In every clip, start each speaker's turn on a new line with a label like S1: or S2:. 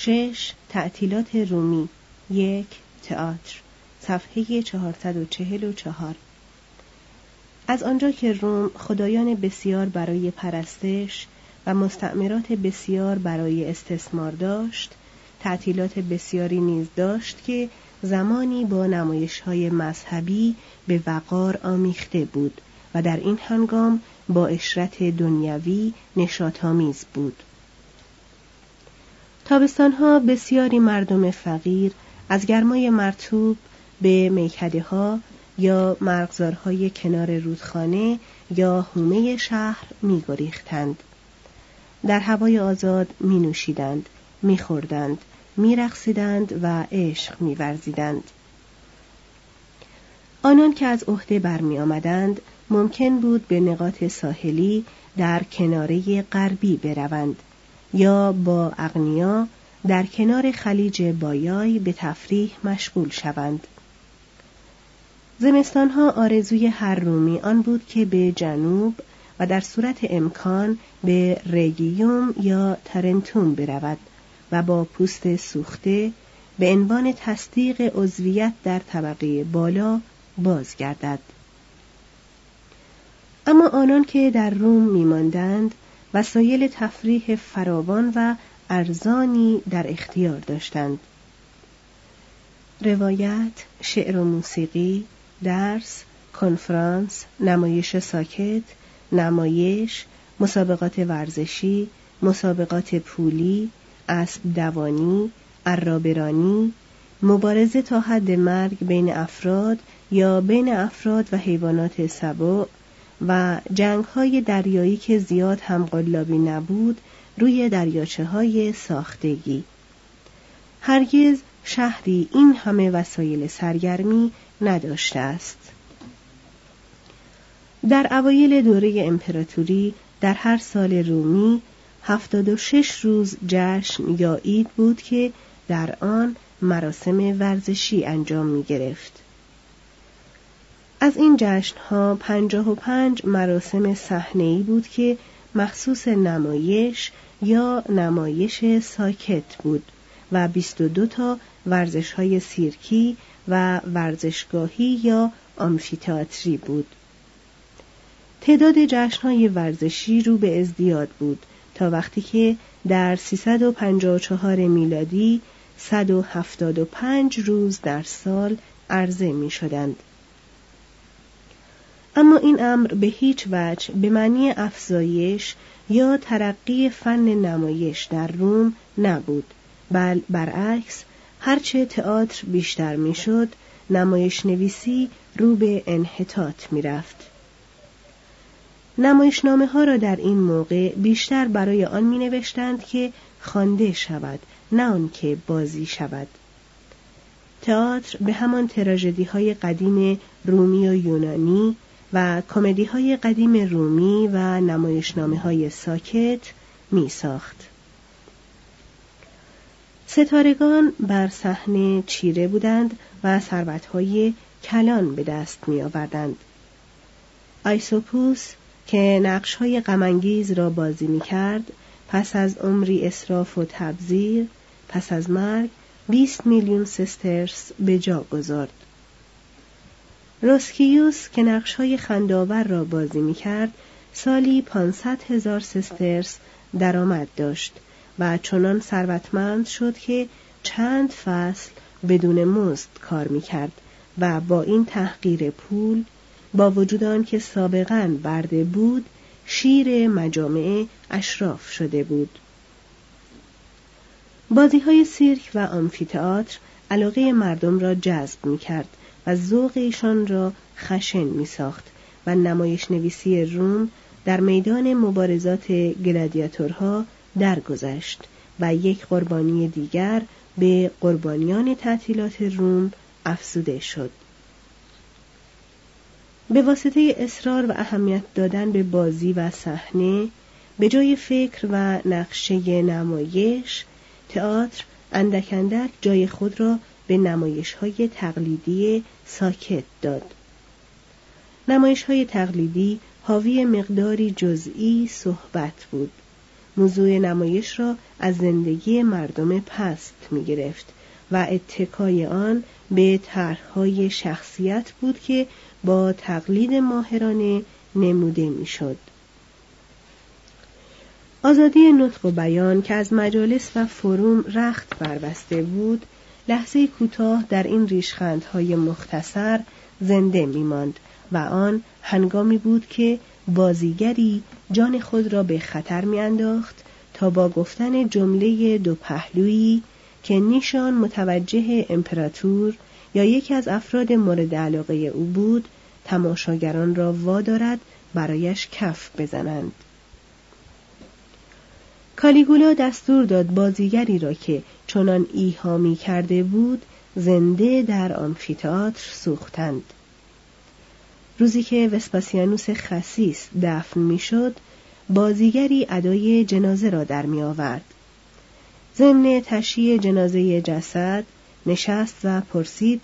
S1: شش تعطیلات رومی یک تئاتر صفحه 444 از آنجا که روم خدایان بسیار برای پرستش و مستعمرات بسیار برای استثمار داشت تعطیلات بسیاری نیز داشت که زمانی با نمایش های مذهبی به وقار آمیخته بود و در این هنگام با اشرت دنیوی نشاطآمیز بود. تابستانها بسیاری مردم فقیر از گرمای مرتوب به میکده ها یا مرغزارهای کنار رودخانه یا حومه شهر می گریختند. در هوای آزاد می نوشیدند، می خوردند، می و عشق می ورزیدند. آنان که از عهده برمی آمدند ممکن بود به نقاط ساحلی در کناره غربی بروند یا با اغنیا در کنار خلیج بایای به تفریح مشغول شوند. زمستانها آرزوی هر رومی آن بود که به جنوب و در صورت امکان به رگیوم یا ترنتون برود و با پوست سوخته به عنوان تصدیق عضویت در طبقه بالا بازگردد. اما آنان که در روم میماندند وسایل تفریح فراوان و ارزانی در اختیار داشتند. روایت، شعر و موسیقی، درس، کنفرانس، نمایش ساکت، نمایش، مسابقات ورزشی، مسابقات پولی، اسب دوانی، عرابرانی، مبارزه تا حد مرگ بین افراد یا بین افراد و حیوانات سبع و جنگ های دریایی که زیاد هم قلابی نبود روی دریاچه های ساختگی هرگز شهری این همه وسایل سرگرمی نداشته است در اوایل دوره امپراتوری در هر سال رومی هفتاد و شش روز جشن یا عید بود که در آن مراسم ورزشی انجام می گرفت. از این جشنها پنجاه و پنج مراسم صحنه‌ای بود که مخصوص نمایش یا نمایش ساکت بود و 22 تا ورزش های سیرکی و ورزشگاهی یا آمفیتاتری بود. تعداد های ورزشی رو به ازدیاد بود تا وقتی که در 354 میلادی 175 روز در سال عرضه می شدند. اما این امر به هیچ وجه به معنی افزایش یا ترقی فن نمایش در روم نبود. بل برعکس هرچه تئاتر بیشتر می‌شد نمایش نویسی رو به انحطاط می‌رفت. نمایشنامه ها را در این موقع بیشتر برای آن می نوشتند که خوانده شود نه آنکه بازی شود. تئاتر به همان تراژدی های قدیم رومی و یونانی و کمدی های قدیم رومی و نمایشنامه های ساکت می ساخت. ستارگان بر صحنه چیره بودند و های کلان به دست می آوردند. آیسوپوس که نقش های غمانگیز را بازی می کرد پس از عمری اصراف و تبذیر پس از مرگ 20 میلیون سسترس به جا گذارد. روسکیوس که نقش های خنداور را بازی می کرد سالی 500 هزار سسترس درآمد داشت و چنان ثروتمند شد که چند فصل بدون مزد کار می کرد و با این تحقیر پول با وجود آنکه سابقا برده بود شیر مجامع اشراف شده بود. بازی های سیرک و آمفیتئاتر علاقه مردم را جذب می کرد و ذوق ایشان را خشن می ساخت و نمایش نویسی روم در میدان مبارزات گلادیاتورها درگذشت و یک قربانی دیگر به قربانیان تعطیلات روم افزوده شد. به واسطه اصرار و اهمیت دادن به بازی و صحنه به جای فکر و نقشه نمایش تئاتر اندک اندک جای خود را به نمایش های تقلیدی ساکت داد. نمایش های تقلیدی حاوی مقداری جزئی صحبت بود. موضوع نمایش را از زندگی مردم پست می گرفت و اتکای آن به طرحهای شخصیت بود که با تقلید ماهرانه نموده می‌شد. آزادی نطق و بیان که از مجالس و فروم رخت بربسته بود لحظه کوتاه در این ریشخندهای مختصر زنده میماند و آن هنگامی بود که بازیگری جان خود را به خطر میانداخت تا با گفتن جمله دو پهلویی که نیشان متوجه امپراتور یا یکی از افراد مورد علاقه او بود تماشاگران را وادارد برایش کف بزنند. کالیگولا دستور داد بازیگری را که چنان ایهامی کرده بود زنده در آمفیتاتر سوختند. روزی که وسپاسیانوس خسیس دفن می‌شد بازیگری ادای جنازه را در می آورد. ضمن تشییع جنازه جسد نشست و پرسید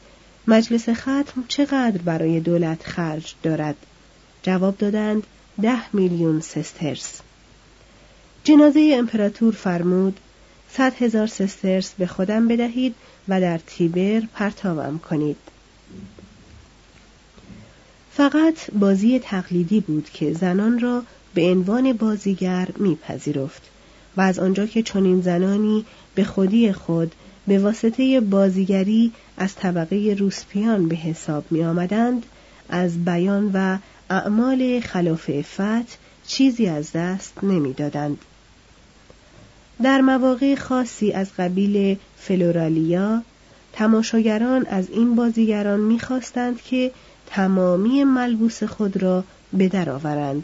S1: مجلس ختم چقدر برای دولت خرج دارد؟ جواب دادند ده میلیون سسترس. جنازه امپراتور فرمود صد هزار سسترس به خودم بدهید و در تیبر پرتاوم کنید فقط بازی تقلیدی بود که زنان را به عنوان بازیگر میپذیرفت و از آنجا که چنین زنانی به خودی خود به واسطه بازیگری از طبقه روسپیان به حساب می آمدند از بیان و اعمال خلاف افت چیزی از دست نمی‌دادند. در مواقع خاصی از قبیل فلورالیا تماشاگران از این بازیگران می‌خواستند که تمامی ملبوس خود را به درآورند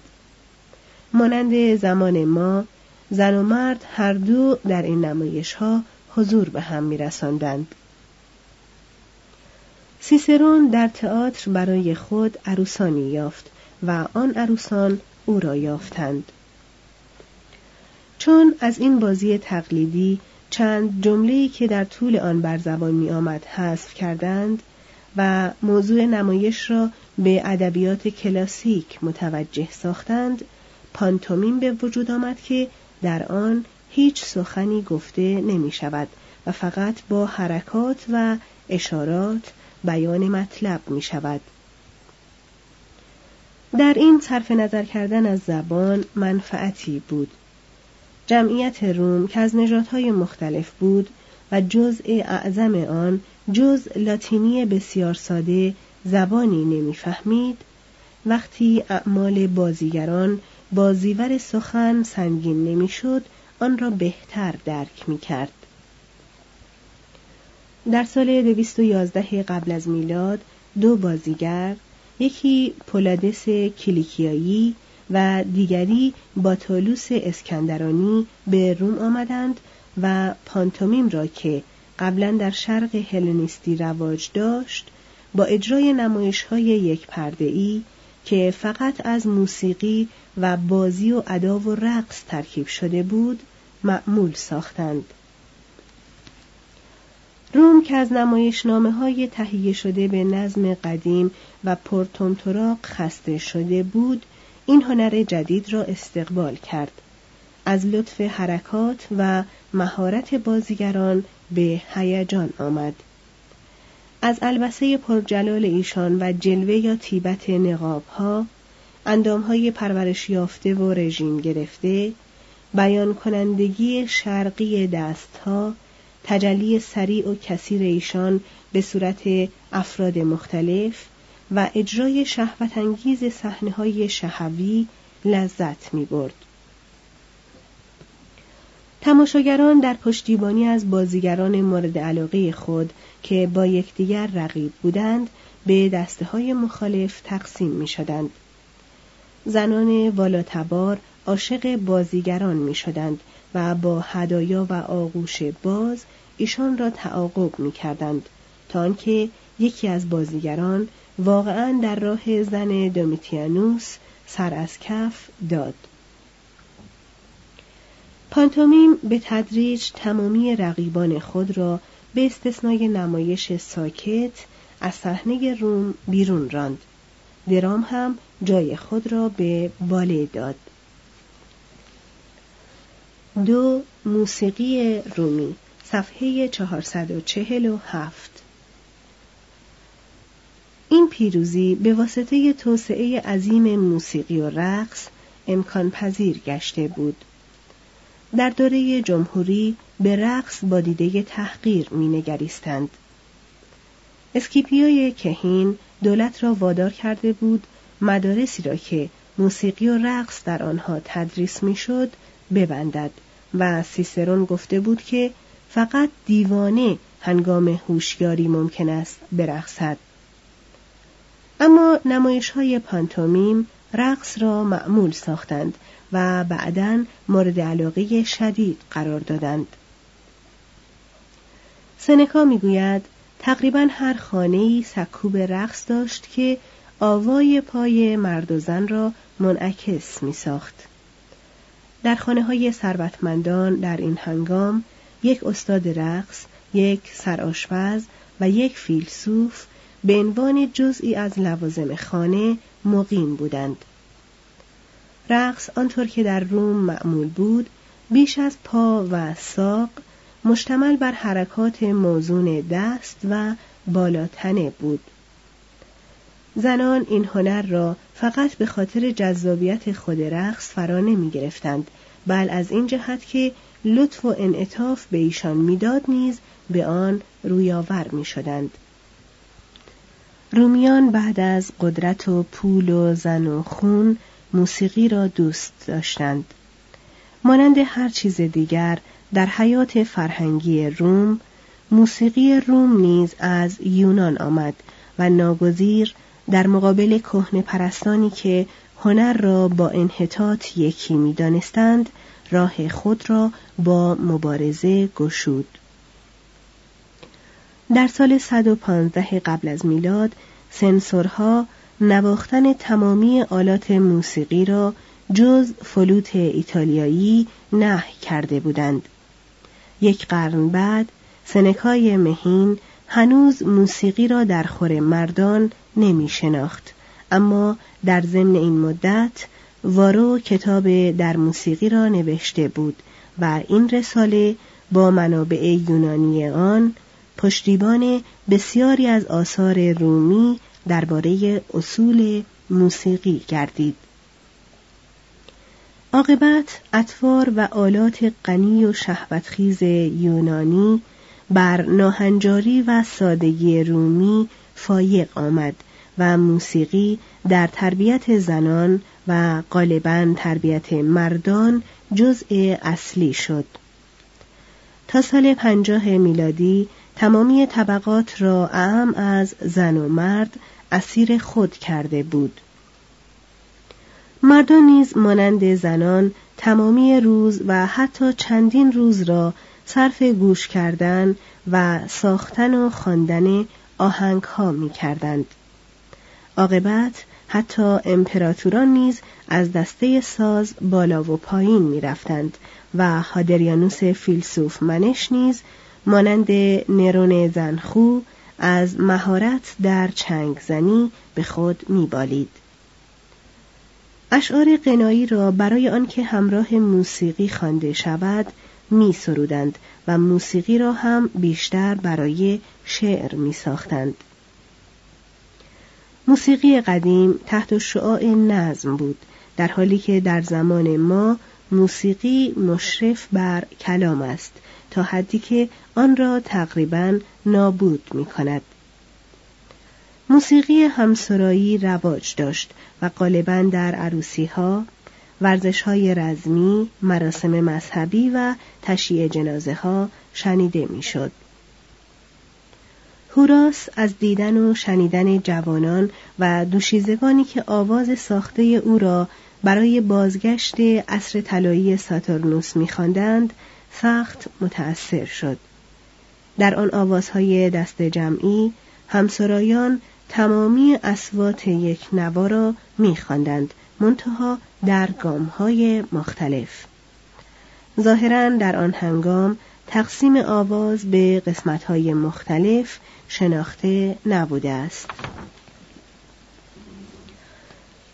S1: مانند زمان ما زن و مرد هر دو در این نمایش ها حضور به هم میرساندند. سیسرون در تئاتر برای خود عروسانی یافت و آن عروسان او را یافتند. چون از این بازی تقلیدی چند جمله‌ای که در طول آن بر زبان می آمد حذف کردند و موضوع نمایش را به ادبیات کلاسیک متوجه ساختند پانتومیم به وجود آمد که در آن هیچ سخنی گفته نمی شود و فقط با حرکات و اشارات بیان مطلب می شود. در این صرف نظر کردن از زبان منفعتی بود. جمعیت روم که از نژادهای مختلف بود و جزء اعظم آن جز لاتینی بسیار ساده زبانی نمی‌فهمید وقتی اعمال بازیگران بازیور سخن سنگین نمی‌شد آن را بهتر درک می کرد. در سال 211 قبل از میلاد دو بازیگر یکی پولادس کلیکیایی و دیگری باتولوس اسکندرانی به روم آمدند و پانتومیم را که قبلا در شرق هلنیستی رواج داشت با اجرای نمایش های یک پرده ای که فقط از موسیقی و بازی و ادا و رقص ترکیب شده بود معمول ساختند. روم که از نمایشنامه های تهیه شده به نظم قدیم و پرتونتراق خسته شده بود این هنر جدید را استقبال کرد. از لطف حرکات و مهارت بازیگران به هیجان آمد. از البسه پرجلال ایشان و جلوه یا تیبت نقاب ها اندام های پرورش یافته و رژیم گرفته بیان کنندگی شرقی دستها تجلی سریع و کثیر ایشان به صورت افراد مختلف و اجرای شهوت انگیز صحنه های شهوی لذت می برد. تماشاگران در پشتیبانی از بازیگران مورد علاقه خود که با یکدیگر رقیب بودند به دسته های مخالف تقسیم می شدند. زنان والاتبار عاشق بازیگران می شدند و با هدایا و آغوش باز ایشان را تعاقب می کردند تا آنکه یکی از بازیگران واقعا در راه زن دومیتیانوس سر از کف داد. پانتومیم به تدریج تمامی رقیبان خود را به استثنای نمایش ساکت از صحنه روم بیرون راند. درام هم جای خود را به باله داد. دو موسیقی رومی صفحه 447 این پیروزی به واسطه توسعه عظیم موسیقی و رقص امکان پذیر گشته بود. در دوره جمهوری به رقص با دیده تحقیر می نگریستند. اسکیپیوی کهین دولت را وادار کرده بود مدارسی را که موسیقی و رقص در آنها تدریس می‌شد ببندد و سیسرون گفته بود که فقط دیوانه هنگام هوشیاری ممکن است برقصد اما نمایش های پانتومیم رقص را معمول ساختند و بعدا مورد علاقه شدید قرار دادند سنکا می‌گوید تقریبا هر خانه‌ای سکوب رقص داشت که آوای پای مرد و زن را منعکس می ساخت. در خانه های ثروتمندان در این هنگام یک استاد رقص، یک سرآشپز و یک فیلسوف به عنوان جزئی از لوازم خانه مقیم بودند. رقص آنطور که در روم معمول بود بیش از پا و ساق مشتمل بر حرکات موزون دست و بالاتنه بود. زنان این هنر را فقط به خاطر جذابیت خود رقص فرا نمی گرفتند بل از این جهت که لطف و انعطاف به ایشان می‌داد نیز به آن رویاور می شدند. رومیان بعد از قدرت و پول و زن و خون موسیقی را دوست داشتند. مانند هر چیز دیگر در حیات فرهنگی روم موسیقی روم نیز از یونان آمد و ناگزیر در مقابل کهنه پرستانی که هنر را با انحطاط یکی می دانستند راه خود را با مبارزه گشود. در سال 115 قبل از میلاد سنسورها نواختن تمامی آلات موسیقی را جز فلوت ایتالیایی نه کرده بودند. یک قرن بعد سنکای مهین هنوز موسیقی را در خور مردان نمی شناخت اما در ضمن این مدت وارو کتاب در موسیقی را نوشته بود و این رساله با منابع یونانی آن پشتیبان بسیاری از آثار رومی درباره اصول موسیقی گردید. عاقبت اطوار و آلات غنی و شهوتخیز یونانی بر ناهنجاری و سادگی رومی فایق آمد و موسیقی در تربیت زنان و غالبا تربیت مردان جزء اصلی شد. تا سال پنجاه میلادی تمامی طبقات را اعم از زن و مرد اسیر خود کرده بود. مردان نیز مانند زنان تمامی روز و حتی چندین روز را صرف گوش کردن و ساختن و خواندن آهنگ ها می کردند. عاقبت حتی امپراتوران نیز از دسته ساز بالا و پایین می رفتند و هادریانوس فیلسوف منش نیز مانند نرون زنخو از مهارت در چنگ زنی به خود میبالید. اشعار قنایی را برای آنکه همراه موسیقی خوانده شود می سرودند و موسیقی را هم بیشتر برای شعر می ساختند. موسیقی قدیم تحت شعاع نظم بود در حالی که در زمان ما موسیقی مشرف بر کلام است تا حدی که آن را تقریبا نابود می کند. موسیقی همسرایی رواج داشت و غالبا در عروسی ها، ورزش های رزمی، مراسم مذهبی و تشییع جنازه ها شنیده می‌شد. هوراس از دیدن و شنیدن جوانان و دوشیزگانی که آواز ساخته او را برای بازگشت عصر طلایی ساتورنوس میخواندند سخت متأثر شد. در آن آوازهای دست جمعی همسرایان تمامی اسوات یک نوا را میخواندند منتها در گامهای مختلف. ظاهرا در آن هنگام تقسیم آواز به قسمتهای مختلف شناخته نبوده است.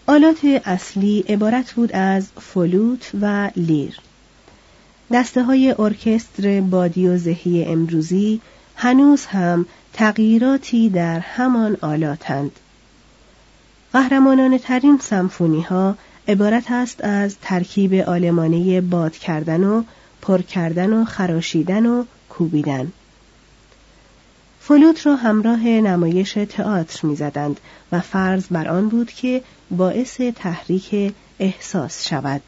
S1: آلات اصلی عبارت بود از فلوت و لیر. دسته های ارکستر بادی و زهی امروزی هنوز هم تغییراتی در همان آلاتند. قهرمانان ترین سمفونی ها عبارت است از ترکیب آلمانه باد کردن و پر کردن و خراشیدن و کوبیدن. فلوت را همراه نمایش تئاتر می‌زدند و فرض بر آن بود که باعث تحریک احساس شود.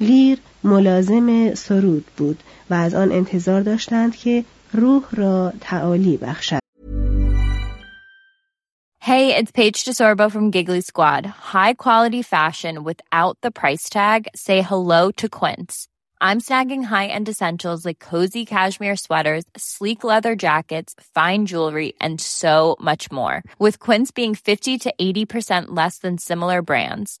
S1: لیر ملازم سرود بود و از آن انتظار داشتند که روح را تعالی بخشد.
S2: Hey, it's Paige DeSorbo from Giggly Squad. High quality fashion without the price tag. Say hello to Quince. I'm snagging high-end essentials like cozy cashmere sweaters, sleek leather jackets, fine jewelry, and so much more. With Quince being 50 to 80% less than similar brands.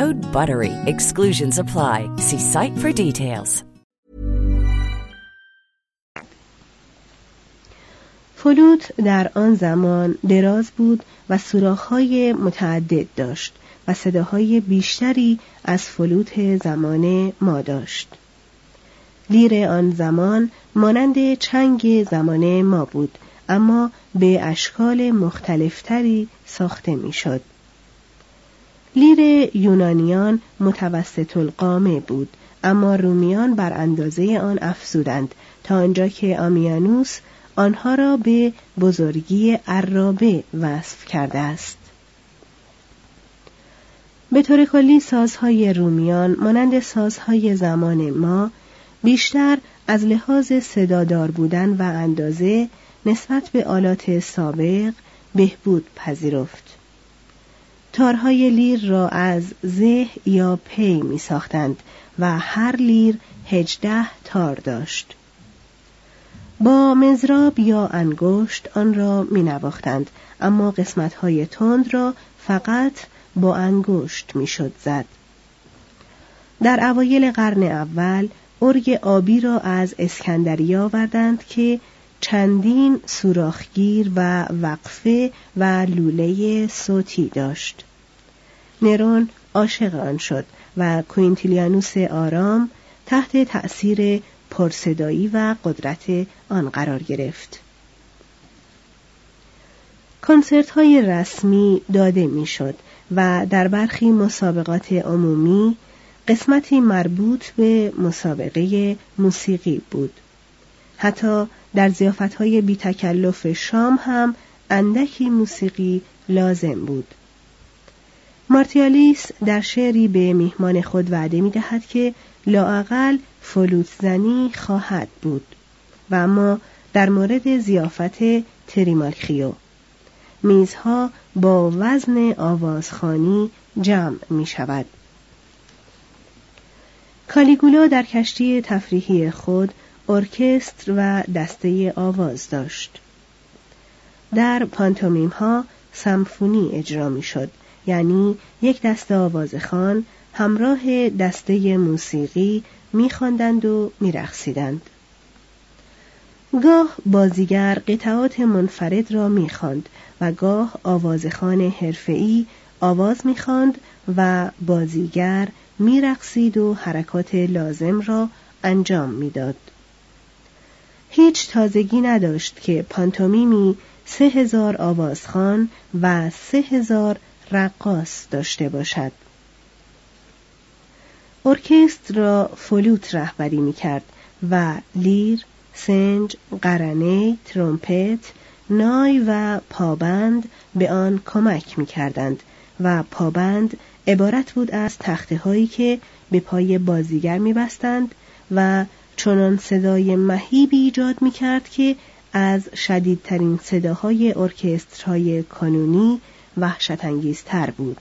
S3: Code BUTTERY. Exclusions apply. See site for details.
S1: فلوت در آن زمان دراز بود و سوراخ‌های متعدد داشت و صداهای بیشتری از فلوت زمان ما داشت. لیر آن زمان مانند چنگ زمان ما بود اما به اشکال مختلفتری ساخته می‌شد. لیر یونانیان متوسط القامه بود اما رومیان بر اندازه آن افزودند تا آنجا که آمیانوس آنها را به بزرگی عرابه وصف کرده است. به طور کلی سازهای رومیان مانند سازهای زمان ما بیشتر از لحاظ صدادار بودن و اندازه نسبت به آلات سابق بهبود پذیرفت. تارهای لیر را از زه یا پی می ساختند و هر لیر هجده تار داشت با مزراب یا انگشت آن را می نواختند اما قسمت های تند را فقط با انگشت می شد زد. در اوایل قرن اول ارگ آبی را از اسکندری آوردند که چندین سوراخگیر و وقفه و لوله صوتی داشت. نرون عاشق آن شد و کوینتیلیانوس آرام تحت تأثیر پرصدایی و قدرت آن قرار گرفت. کنسرت های رسمی داده می‌شد و در برخی مسابقات عمومی قسمتی مربوط به مسابقه موسیقی بود. حتی در زیافت های بی تکلف شام هم اندکی موسیقی لازم بود. مارتیالیس در شعری به میهمان خود وعده می دهد که لااقل فلوت زنی خواهد بود و اما در مورد زیافت تریمالخیو میزها با وزن آوازخانی جمع می شود. کالیگولا در کشتی تفریحی خود ارکستر و دسته آواز داشت. در پانتومیم ها سمفونی اجرا می شد یعنی یک دسته آوازخان همراه دسته موسیقی میخواندند و میرقصیدند گاه بازیگر قطعات منفرد را می‌خواند و گاه آوازخان حرفه‌ای آواز می‌خواند و بازیگر میرقصید و حرکات لازم را انجام می‌داد هیچ تازگی نداشت که پانتومیمی سه هزار آوازخان و سه هزار رقاص داشته باشد. ارکستر را فلوت رهبری می کرد و لیر، سنج، قرنه، ترومپت، نای و پابند به آن کمک می کردند و پابند عبارت بود از تخته هایی که به پای بازیگر می بستند و چنان صدای مهیبی ایجاد می کرد که از شدیدترین صداهای ارکسترهای کانونی وحشت تر بود.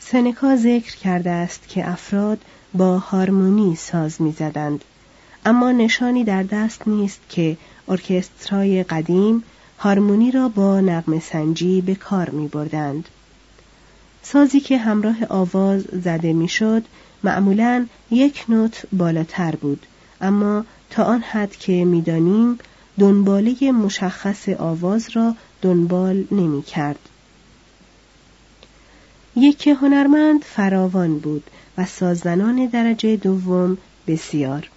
S1: سنکا ذکر کرده است که افراد با هارمونی ساز می‌زدند اما نشانی در دست نیست که ارکسترهای قدیم هارمونی را با نغم سنجی به کار می بردند. سازی که همراه آواز زده می‌شد معمولا یک نوت بالاتر بود اما تا آن حد که می‌دانیم دنباله مشخص آواز را دنبال نمی کرد. یک هنرمند فراوان بود و سازنان درجه دوم بسیار.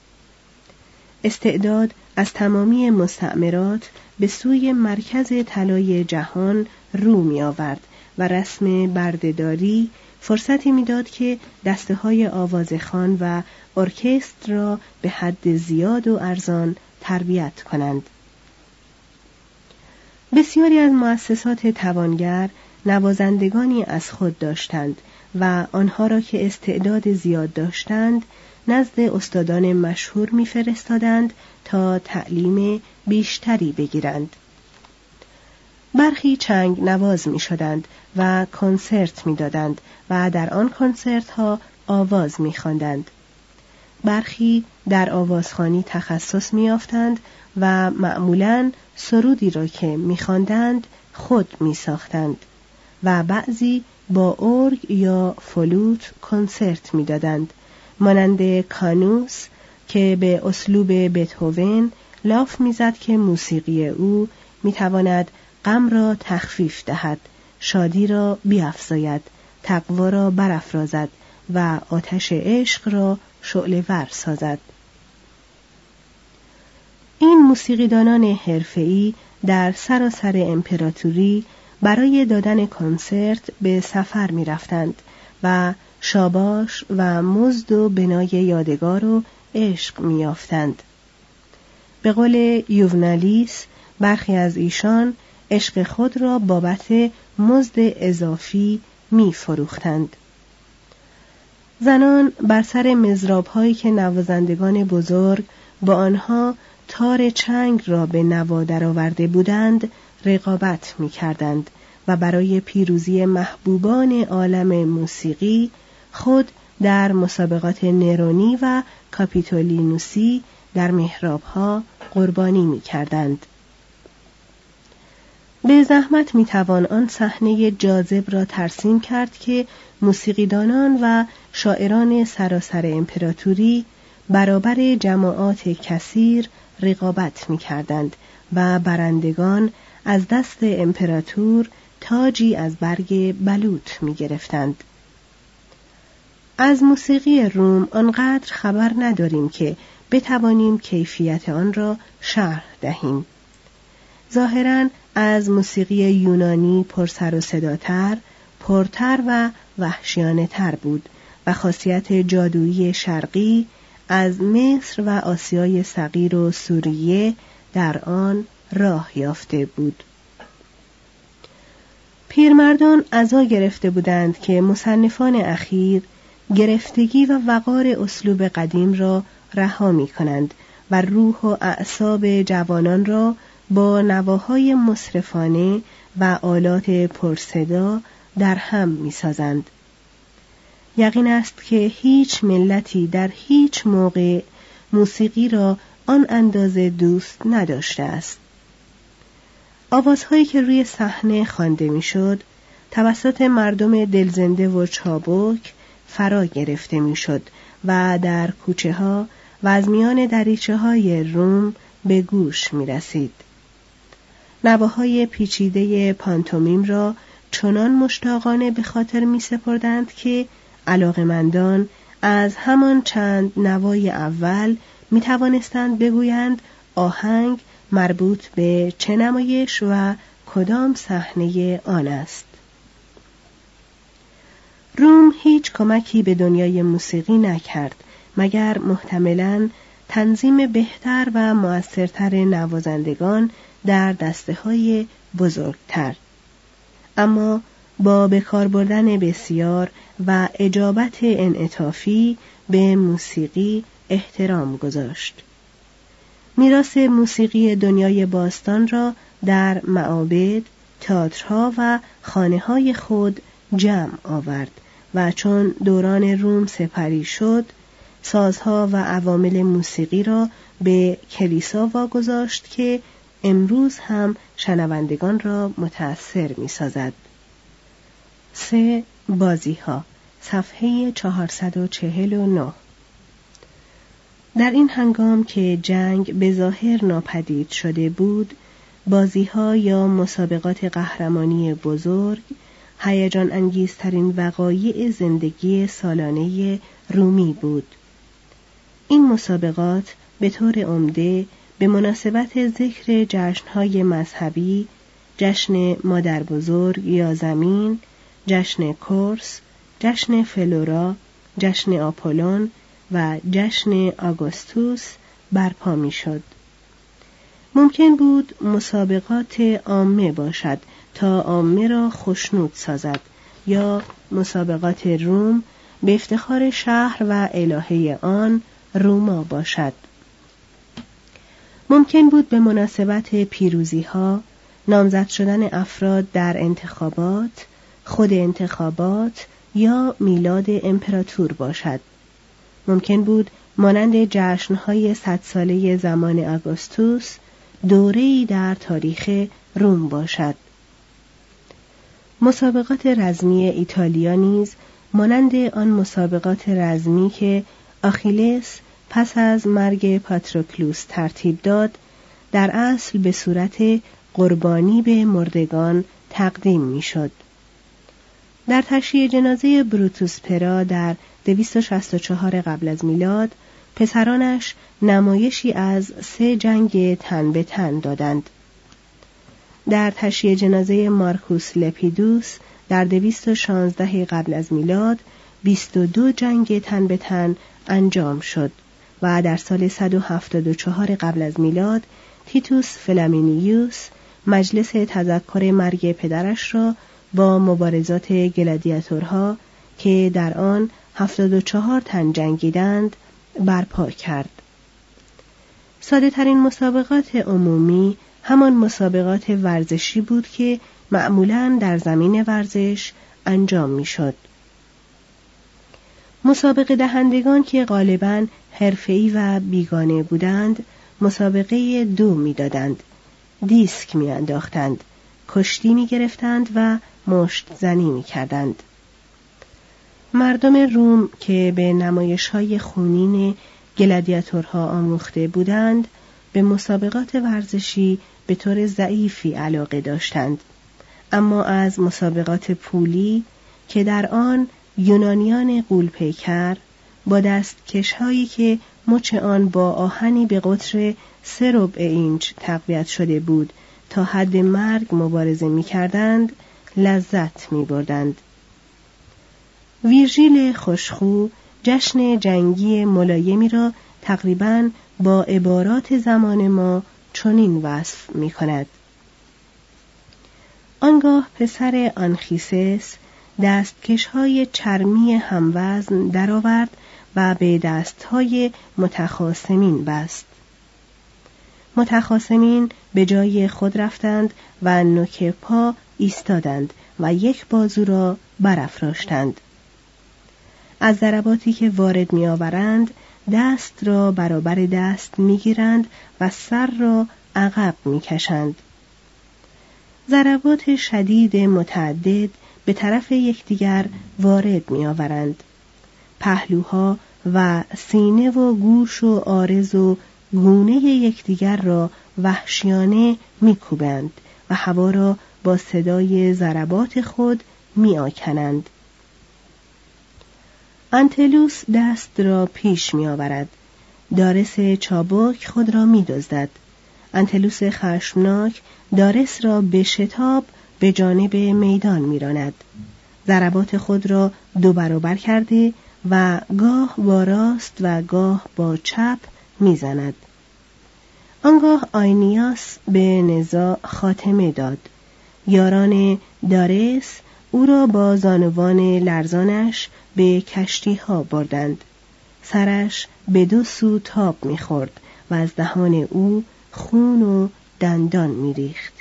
S1: استعداد از تمامی مستعمرات به سوی مرکز طلای جهان رو می آورد و رسم بردهداری فرصتی می‌داد که دسته های آوازخان و ارکستر را به حد زیاد و ارزان تربیت کنند. بسیاری از مؤسسات توانگر نوازندگانی از خود داشتند و آنها را که استعداد زیاد داشتند نزد استادان مشهور میفرستادند تا تعلیم بیشتری بگیرند برخی چنگ نواز می شدند و کنسرت می دادند و در آن کنسرت ها آواز می خواندند. برخی در آوازخانی تخصص می آفتند و معمولا سرودی را که می خواندند خود می ساختند و بعضی با ارگ یا فلوت کنسرت می دادند. مانند کانوس که به اسلوب بتهوون لاف می‌زد که موسیقی او می‌تواند غم را تخفیف دهد شادی را بیافزاید تقوا را برافرازد و آتش عشق را شعله ور سازد. این موسیقیدانان حرفه‌ای در سراسر امپراتوری برای دادن کنسرت به سفر می رفتند و شاباش و مزد و بنای یادگار و عشق میافتند به قول یوونالیس برخی از ایشان عشق خود را بابت مزد اضافی می فروختند. زنان بر سر مزراب هایی که نوازندگان بزرگ با آنها تار چنگ را به نوا درآورده بودند رقابت می کردند و برای پیروزی محبوبان عالم موسیقی خود در مسابقات نرونی و کاپیتولینوسی در محرابها قربانی می کردند. به زحمت می توان آن صحنه جاذب را ترسیم کرد که موسیقیدانان و شاعران سراسر امپراتوری برابر جماعات کثیر رقابت می کردند و برندگان از دست امپراتور تاجی از برگ بلوط می گرفتند. از موسیقی روم آنقدر خبر نداریم که بتوانیم کیفیت آن را شرح دهیم. ظاهرا از موسیقی یونانی پرسر و صداتر، پرتر و وحشیانه تر بود و خاصیت جادویی شرقی از مصر و آسیای صغیر و سوریه در آن راه یافته بود. پیرمردان عزا گرفته بودند که مصنفان اخیر گرفتگی و وقار اسلوب قدیم را رها می کنند و روح و اعصاب جوانان را با نواهای مصرفانه و آلات پرصدا در هم می سازند. یقین است که هیچ ملتی در هیچ موقع موسیقی را آن اندازه دوست نداشته است. آوازهایی که روی صحنه خوانده می‌شد توسط مردم دلزنده و چابک فرا گرفته می‌شد و در کوچه ها و از میان دریچه های روم به گوش می رسید. نواهای پیچیده پانتومیم را چنان مشتاقانه به خاطر می سپردند که علاقمندان از همان چند نوای اول می توانستند بگویند آهنگ مربوط به چه نمایش و کدام صحنه آن است. روم هیچ کمکی به دنیای موسیقی نکرد مگر محتملا تنظیم بهتر و موثرتر نوازندگان در دسته های بزرگتر. اما با بکار بردن بسیار و اجابت انعطافی به موسیقی احترام گذاشت. میراث موسیقی دنیای باستان را در معابد، تئاترها و خانه های خود جمع آورد و چون دوران روم سپری شد سازها و عوامل موسیقی را به کلیسا واگذاشت که امروز هم شنوندگان را متأثر می سازد. سه بازی ها صفحه 449 در این هنگام که جنگ به ظاهر ناپدید شده بود بازی ها یا مسابقات قهرمانی بزرگ هیجان انگیزترین وقایع زندگی سالانه رومی بود. این مسابقات به طور عمده به مناسبت ذکر جشنهای مذهبی، جشن مادر بزرگ یا زمین، جشن کورس، جشن فلورا، جشن آپولون و جشن آگوستوس برپا می‌شد. ممکن بود مسابقات عامه باشد تا عامه را خشنود سازد یا مسابقات روم به افتخار شهر و الهه آن روما باشد ممکن بود به مناسبت پیروزی ها نامزد شدن افراد در انتخابات خود انتخابات یا میلاد امپراتور باشد. ممکن بود مانند جشنهای صد ساله زمان آگوستوس دوره‌ای در تاریخ روم باشد. مسابقات رزمی ایتالیا نیز مانند آن مسابقات رزمی که آخیلس پس از مرگ پاتروکلوس ترتیب داد در اصل به صورت قربانی به مردگان تقدیم می‌شد. در تشییع جنازه بروتوس پرا در 264 قبل از میلاد پسرانش نمایشی از سه جنگ تن به تن دادند. در تشییع جنازه مارکوس لپیدوس در 216 قبل از میلاد 22 جنگ تن به تن انجام شد و در سال 174 قبل از میلاد تیتوس فلامینیوس مجلس تذکر مرگ پدرش را با مبارزات گلادیاتورها که در آن 74 تن جنگیدند برپا کرد. ساده ترین مسابقات عمومی همان مسابقات ورزشی بود که معمولا در زمین ورزش انجام می‌شد. مسابقه دهندگان که غالبا حرفه‌ای و بیگانه بودند مسابقه دو می‌دادند. دیسک میانداختند. کشتی می‌گرفتند و مشت زنی می‌کردند. مردم روم که به نمایش های خونین گلادیاتورها آموخته بودند به مسابقات ورزشی به طور ضعیفی علاقه داشتند. اما از مسابقات پولی که در آن یونانیان قولپیکر با دستکش هایی که مچ آن با آهنی به قطر سه ربع اینچ تقویت شده بود تا حد مرگ مبارزه می کردند لذت می بردند. ویرژیل خوشخو جشن جنگی ملایمی را تقریبا با عبارات زمان ما چنین وصف می کند. آنگاه پسر آنخیسس دستکش های چرمی هموزن درآورد و به دستهای متخاسمین بست. متخاسمین به جای خود رفتند و نوک پا ایستادند و یک بازو را برافراشتند. از ضرباتی که وارد میآورند دست را برابر دست می‌گیرند و سر را عقب می‌کشند. ضربات شدید متعدد به طرف یکدیگر وارد میآورند. پهلوها و سینه و گوش و آرز و گونه یکدیگر را وحشیانه میکوبند و هوا را با صدای ضربات خود میآکنند. انتلوس دست را پیش میآورد. دارس چابک خود را میدزدد. انتلوس خشمناک دارس را به شتاب به جانب میدان میراند. ضربات خود را دو برابر کرده و گاه با راست و گاه با چپ می‌زند. آنگاه آینیاس به نزا خاتمه داد. یاران دارس او را با زانوان لرزانش به کشتی ها بردند. سرش به دو سو تاب می‌خورد و از دهان او خون و دندان میریخت.